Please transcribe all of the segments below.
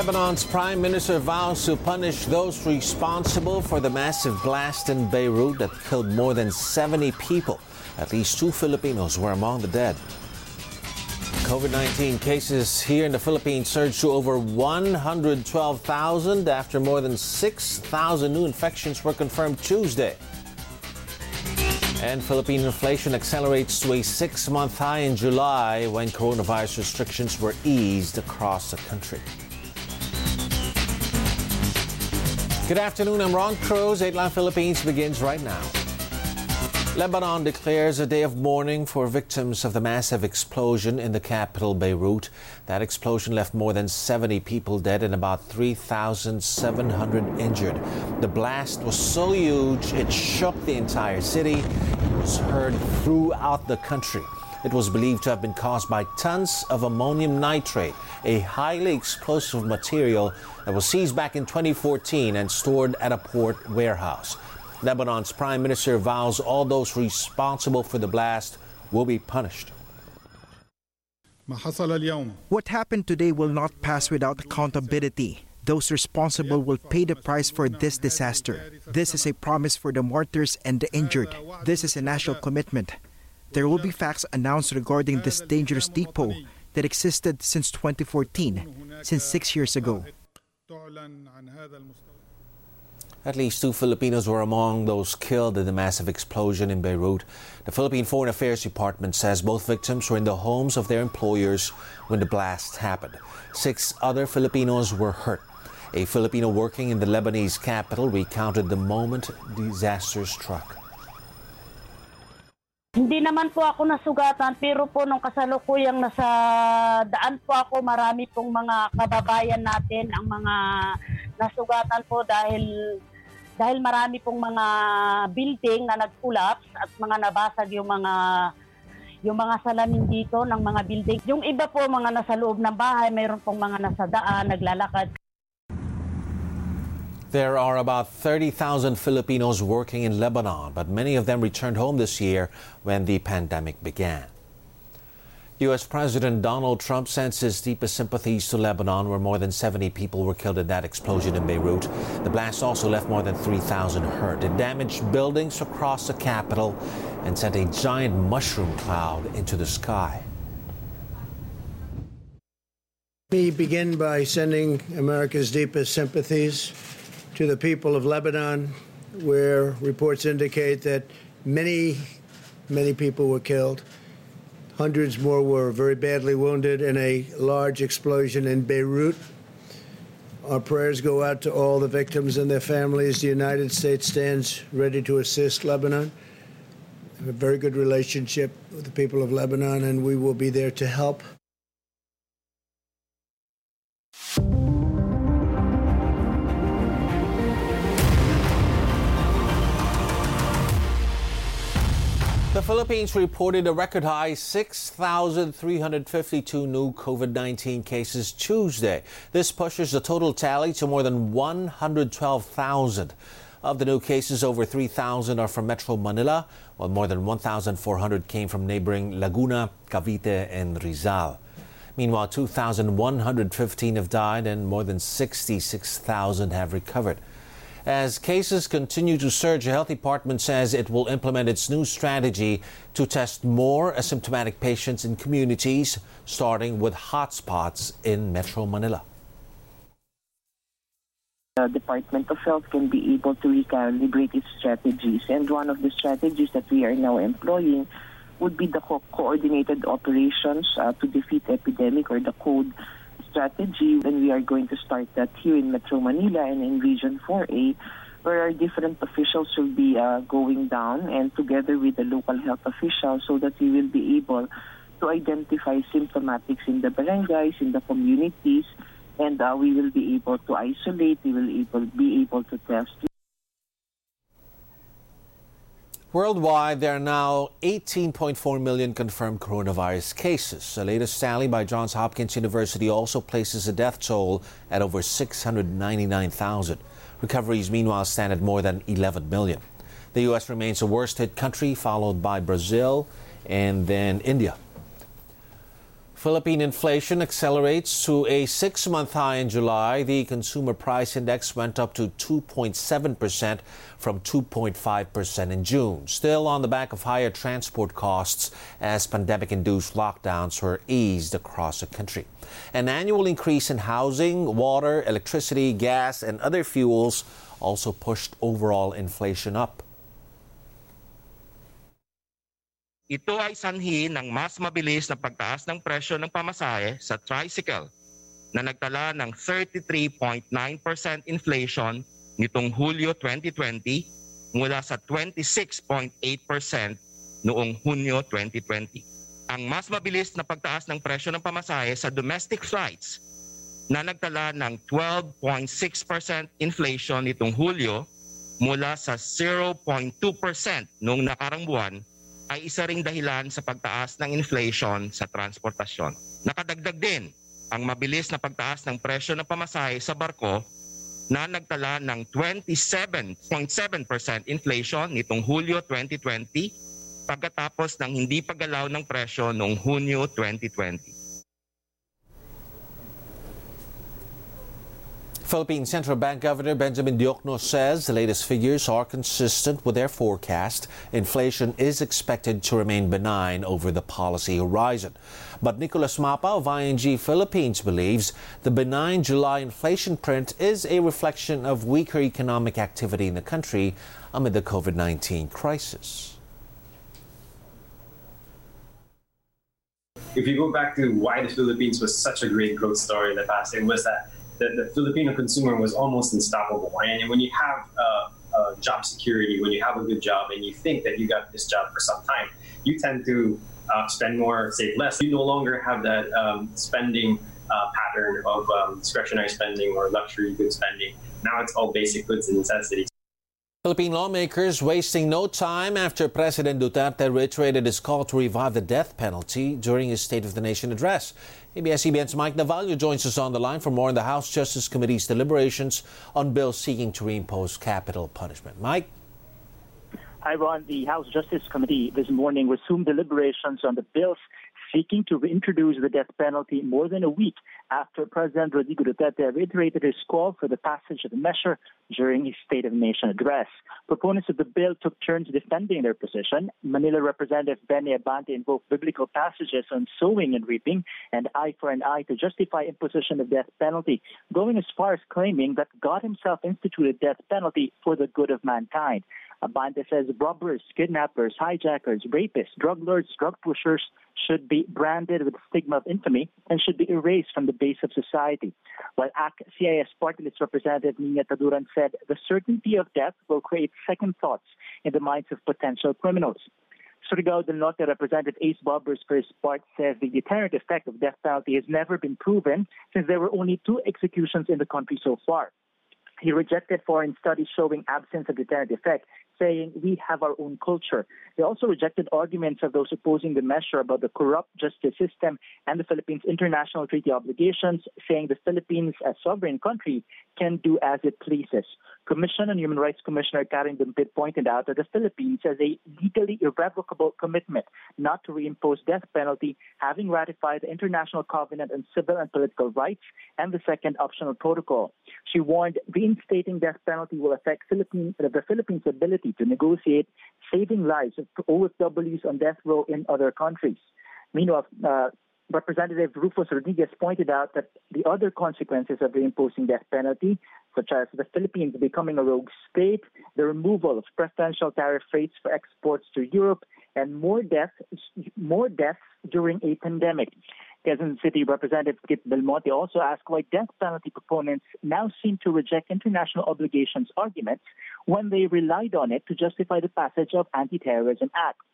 Lebanon's prime minister vows to punish those responsible for the massive blast in Beirut that killed more than 70 people. At least two Filipinos were among the dead. COVID 19 cases here in the Philippines surged to over 112,000 after more than 6,000 new infections were confirmed Tuesday. And Philippine inflation accelerates to a six month high in July when coronavirus restrictions were eased across the country. Good afternoon, I'm Ron Cruz. Dateline Philippines begins right now. Lebanon declares a day of mourning for victims of the massive explosion in the capital, Beirut. That explosion left more than 70 people dead and about 3,700 injured. The blast was so huge it shook the entire city. It was heard throughout the country. It was believed to have been caused by tons of ammonium nitrate, a highly explosive material that was seized back in 2014 and stored at a port warehouse. Lebanon's prime minister vows all those responsible for the blast will be punished. What happened today will not pass without accountability. Those responsible will pay the price for this disaster. This is a promise for the martyrs and the injured. This is a national commitment. There will be facts announced regarding this dangerous depot that existed since 2014, since six years ago. At least two Filipinos were among those killed in the massive explosion in Beirut. The Philippine Foreign Affairs Department says both victims were in the homes of their employers when the blast happened. Six other Filipinos were hurt. A Filipino working in the Lebanese capital recounted the moment disaster struck. Hindi naman po ako nasugatan pero po nung kasalukuyang nasa daan po ako marami pong mga kababayan natin ang mga nasugatan po dahil dahil marami pong mga building na nag-collapse at mga nabasag yung mga yung mga salamin dito ng mga building. Yung iba po mga nasa loob ng bahay, mayroon pong mga nasa daan, naglalakad. There are about 30,000 Filipinos working in Lebanon, but many of them returned home this year when the pandemic began. U.S. President Donald Trump sends his deepest sympathies to Lebanon, where more than 70 people were killed in that explosion in Beirut. The blast also left more than 3,000 hurt. It damaged buildings across the capital and sent a giant mushroom cloud into the sky. Let me begin by sending America's deepest sympathies to the people of Lebanon, where reports indicate that many, many people were killed. Hundreds more were very badly wounded in a large explosion in Beirut. Our prayers go out to all the victims and their families. The United States stands ready to assist Lebanon. We have a very good relationship with the people of Lebanon, and we will be there to help. Philippines reported a record high 6,352 new COVID 19 cases Tuesday. This pushes the total tally to more than 112,000. Of the new cases, over 3,000 are from Metro Manila, while more than 1,400 came from neighboring Laguna, Cavite, and Rizal. Meanwhile, 2,115 have died and more than 66,000 have recovered. As cases continue to surge, the health department says it will implement its new strategy to test more asymptomatic patients in communities, starting with hotspots in Metro Manila. The Department of Health can be able to recalibrate its strategies. And one of the strategies that we are now employing would be the co- coordinated operations uh, to defeat epidemic or the code strategy and we are going to start that here in Metro Manila and in Region 4A where our different officials will be uh, going down and together with the local health officials so that we will be able to identify symptomatics in the barangays, in the communities, and uh, we will be able to isolate, we will able, be able to test. Worldwide, there are now 18.4 million confirmed coronavirus cases. The latest tally by Johns Hopkins University also places the death toll at over 699,000. Recoveries, meanwhile, stand at more than 11 million. The U.S. remains the worst hit country, followed by Brazil and then India. Philippine inflation accelerates to a six month high in July. The consumer price index went up to 2.7% from 2.5% in June. Still on the back of higher transport costs as pandemic induced lockdowns were eased across the country. An annual increase in housing, water, electricity, gas, and other fuels also pushed overall inflation up. Ito ay sanhi ng mas mabilis na pagtaas ng presyo ng pamasahe sa tricycle na nagtala ng 33.9% inflation nitong Hulyo 2020 mula sa 26.8% noong Hunyo 2020. Ang mas mabilis na pagtaas ng presyo ng pamasahe sa domestic flights na nagtala ng 12.6% inflation nitong Hulyo mula sa 0.2% noong nakarang buwan ay isa ring dahilan sa pagtaas ng inflation sa transportasyon. Nakadagdag din ang mabilis na pagtaas ng presyo ng pamasahe sa barko na nagtala ng 27.7% inflation nitong Hulyo 2020 pagkatapos ng hindi paggalaw ng presyo noong Hunyo 2020. Philippine Central Bank Governor Benjamin Diokno says the latest figures are consistent with their forecast. Inflation is expected to remain benign over the policy horizon. But Nicolas Mapa of ING Philippines believes the benign July inflation print is a reflection of weaker economic activity in the country amid the COVID 19 crisis. If you go back to why the Philippines was such a great growth story in the past, it was that the, the Filipino consumer was almost unstoppable. And when you have uh, uh, job security, when you have a good job, and you think that you got this job for some time, you tend to uh, spend more, save less. You no longer have that um, spending uh, pattern of um, discretionary spending or luxury goods spending. Now it's all basic goods and necessities. Philippine lawmakers wasting no time after President Duterte reiterated his call to revive the death penalty during his State of the Nation address. ABS-CBN's Mike Navallo joins us on the line for more on the House Justice Committee's deliberations on bills seeking to reimpose capital punishment. Mike? Hi, Ron. The House Justice Committee this morning resumed deliberations on the bills seeking to reintroduce the death penalty more than a week after President Rodrigo Duterte reiterated his call for the passage of the measure during his State of the Nation address. Proponents of the bill took turns defending their position. Manila Representative Benny Abante invoked biblical passages on sowing and reaping and eye for an eye to justify imposition of death penalty, going as far as claiming that God himself instituted death penalty for the good of mankind. Abante says robbers, kidnappers, hijackers, rapists, drug lords, drug pushers should be branded with the stigma of infamy and should be erased from the base of society. While ACT-CIS party list representative Nina Taduran said the certainty of death will create second thoughts in the minds of potential criminals. Surigao del Norte Representative Ace Barbers for his part says the deterrent effect of death penalty has never been proven since there were only two executions in the country so far. He rejected foreign studies showing absence of deterrent effect saying we have our own culture. They also rejected arguments of those opposing the measure about the corrupt justice system and the Philippines' international treaty obligations, saying the Philippines, as sovereign country, can do as it pleases. Commission and Human Rights Commissioner Karen Dumpit pointed out that the Philippines has a legally irrevocable commitment not to reimpose death penalty, having ratified the International Covenant on Civil and Political Rights and the Second Optional Protocol. She warned reinstating death penalty will affect Philippine, the Philippines' ability to negotiate saving lives of OFWs on death row in other countries. Meanwhile, uh, Representative Rufus Rodriguez pointed out that the other consequences of reimposing death penalty, such as the Philippines becoming a rogue state, the removal of preferential tariff rates for exports to Europe, and more deaths, more deaths during a pandemic. Quezon City Representative Kit Belmonte also asked why death penalty proponents now seem to reject international obligations arguments when they relied on it to justify the passage of anti-terrorism acts.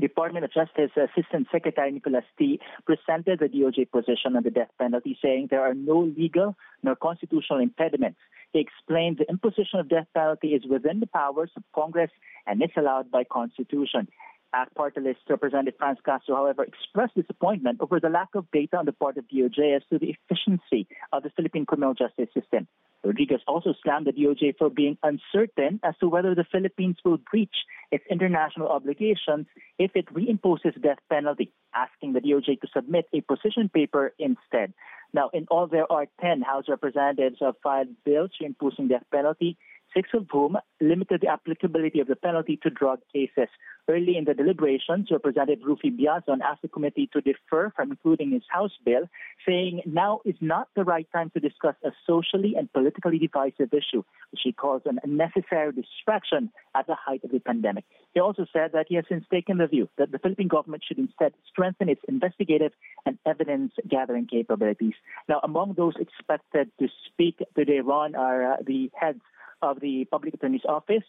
Department of Justice Assistant Secretary Nicholas Ty presented the DOJ position on the death penalty, saying there are no legal nor constitutional impediments. He explained the imposition of death penalty is within the powers of Congress and is allowed by Constitution. ACT Party List Representative France Castro, however, expressed disappointment over the lack of data on the part of DOJ as to the efficiency of the Philippine criminal justice system. Rodriguez also slammed the DOJ for being uncertain as to whether the Philippines will breach its international obligations if it reimposes death penalty, asking the DOJ to submit a position paper instead. Now, in all, there are 10 House representatives who have filed bills imposing death penalty, six of whom limited the applicability of the penalty to drug cases. Early in the deliberations, Representative Ruffy Biazon asked the committee to defer from including his House bill, saying now is not the right time to discuss a socially and politically divisive issue, which he calls an unnecessary distraction at the height of the pandemic. He also said that he has since taken the view that the Philippine government should instead strengthen its investigative and evidence gathering capabilities. Now, among those expected to speak today, Ron, are uh, the heads of the Public Attorney's Office,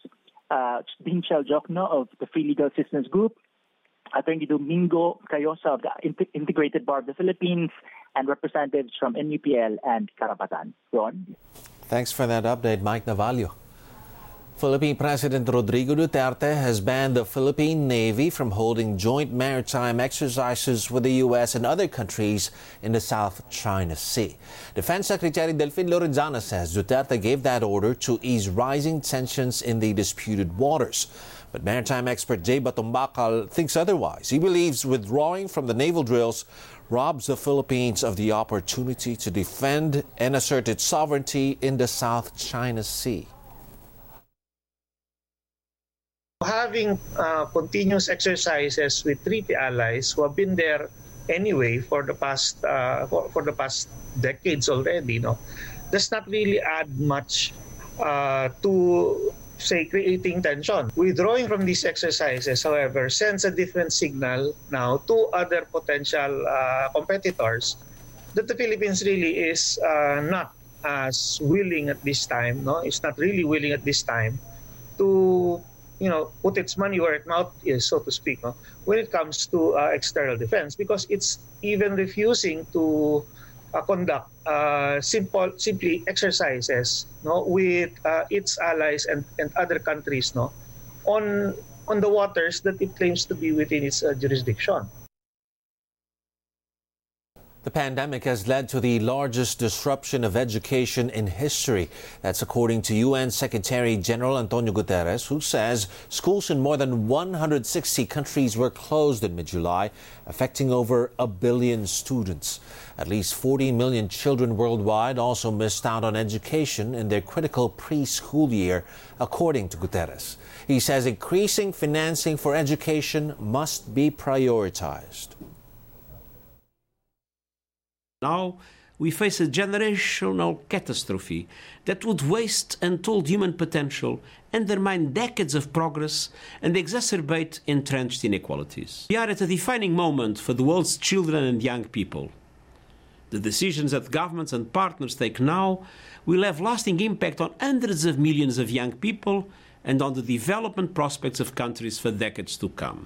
uh, Dean Diokno of the Free Legal Assistance Group, Attorney Domingo Cayosa of the Integrated Bar of the Philippines, and representatives from NUPL and Karapatan. Ron? Thanks for that update, Mike Navallo. Philippine President Rodrigo Duterte has banned the Philippine Navy from holding joint maritime exercises with the U.S. and other countries in the South China Sea. Defense Secretary Delfin Lorenzana says Duterte gave that order to ease rising tensions in the disputed waters. But maritime expert Jay Batongbacal thinks otherwise. He believes withdrawing from the naval drills robs the Philippines of the opportunity to defend and assert its sovereignty in the South China Sea having uh, continuous exercises with treaty allies who have been there anyway for the past uh, for, for, the past decades already, no, does not really add much uh, to say creating tension. Withdrawing from these exercises, however, sends a different signal now to other potential uh, competitors that the Philippines really is uh, not as willing at this time, no, it's not really willing at this time to you know, put its money where its mouth is, so to speak, no? when it comes to uh, external defense, because it's even refusing to uh, conduct uh, simple, simply exercises, no, with uh, its allies and, and other countries, no, on on the waters that it claims to be within its uh, jurisdiction. The pandemic has led to the largest disruption of education in history. That's according to UN Secretary General Antonio Guterres, who says schools in more than 160 countries were closed in mid July, affecting over a billion students. At least 40 million children worldwide also missed out on education in their critical preschool year, according to Guterres. He says increasing financing for education must be prioritized. Now we face a generational catastrophe that would waste untold human potential, undermine decades of progress, and exacerbate entrenched inequalities. We are at a defining moment for the world's children and young people. The decisions that governments and partners take now will have lasting impact on hundreds of millions of young people and on the development prospects of countries for decades to come.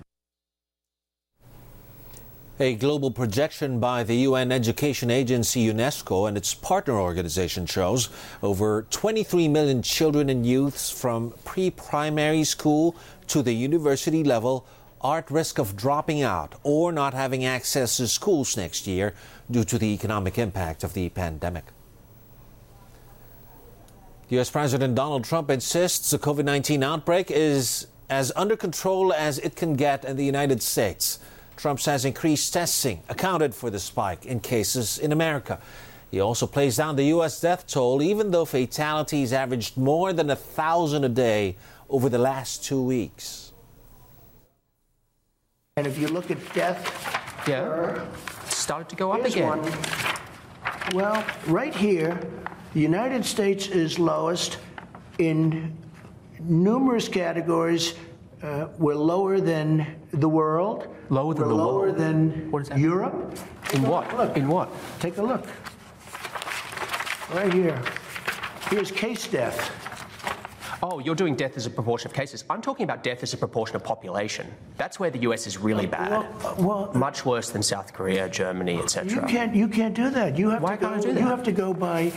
A global projection by the UN Education Agency UNESCO and its partner organization shows over 23 million children and youths from pre primary school to the university level are at risk of dropping out or not having access to schools next year due to the economic impact of the pandemic. U.S. President Donald Trump insists the COVID 19 outbreak is as under control as it can get in the United States. Trump says increased testing accounted for the spike in cases in America. He also plays down the U.S. death toll, even though fatalities averaged more than a thousand a day over the last two weeks. And if you look at death, yeah, started to go up again. One. Well, right here, the United States is lowest in numerous categories. Uh, we're lower than the world. Lower than we're the lower than what is that? Europe. In what? Look. In what? Take a look. Right here. Here's case death. Oh, you're doing death as a proportion of cases. I'm talking about death as a proportion of population. That's where the US is really bad. Well, uh, well much worse than South Korea, Germany, etc. You can't. You can't do that. You have Why to go, can't I do that? You have to go by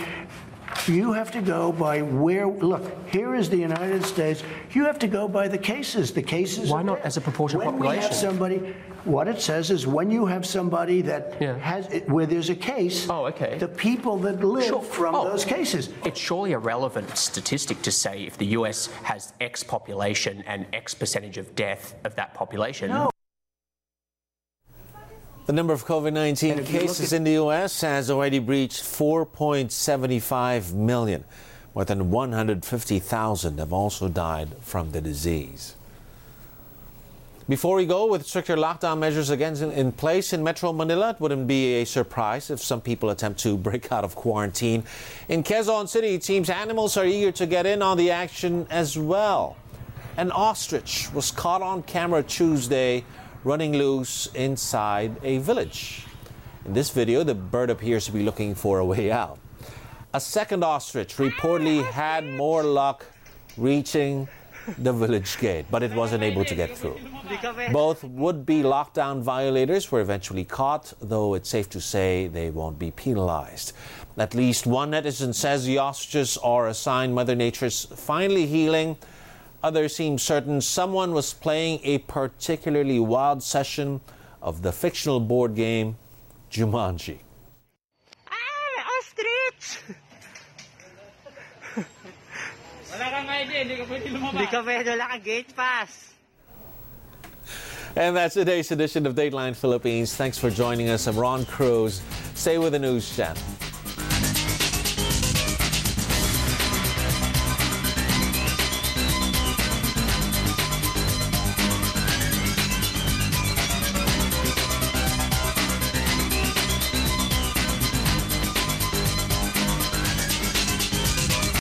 You have to go by where, look, here is the United States. You have to go by the cases. The cases. Why not as a proportion of when we have population? somebody, what it says is when you have somebody that Yeah. has, where there's a case. Oh, okay. The people that live Sure. from Oh. those cases. It's surely a relevant statistic to say if the US has X population and X percentage of death of that population. No. The number of COVID 19 And if you look cases in the U.S. has already breached 4.75 million. More than 150,000 have also died from the disease. Before we go, with stricter lockdown measures again in, in place in Metro Manila, it wouldn't be a surprise if some people attempt to break out of quarantine. In Quezon City, it seems animals are eager to get in on the action as well. An ostrich was caught on camera Tuesday running loose inside a village. In this video, the bird appears to be looking for a way out. A second ostrich reportedly had more luck reaching the village gate, but it wasn't able to get through. Both would be lockdown violators were eventually caught, though it's safe to say they won't be penalized. At least one netizen says the ostriches are a sign Mother Nature's finally healing. Others seem certain someone was playing a particularly wild session of the fictional board game Jumanji. Ah, ostrich! Wala kang idea, hindi ka pwede lumabas. Hindi ka pwede, wala kang gate pass. And that's today's edition of Dateline Philippines. Thanks for joining us. I'm Ron Cruz. Stay with the news channel.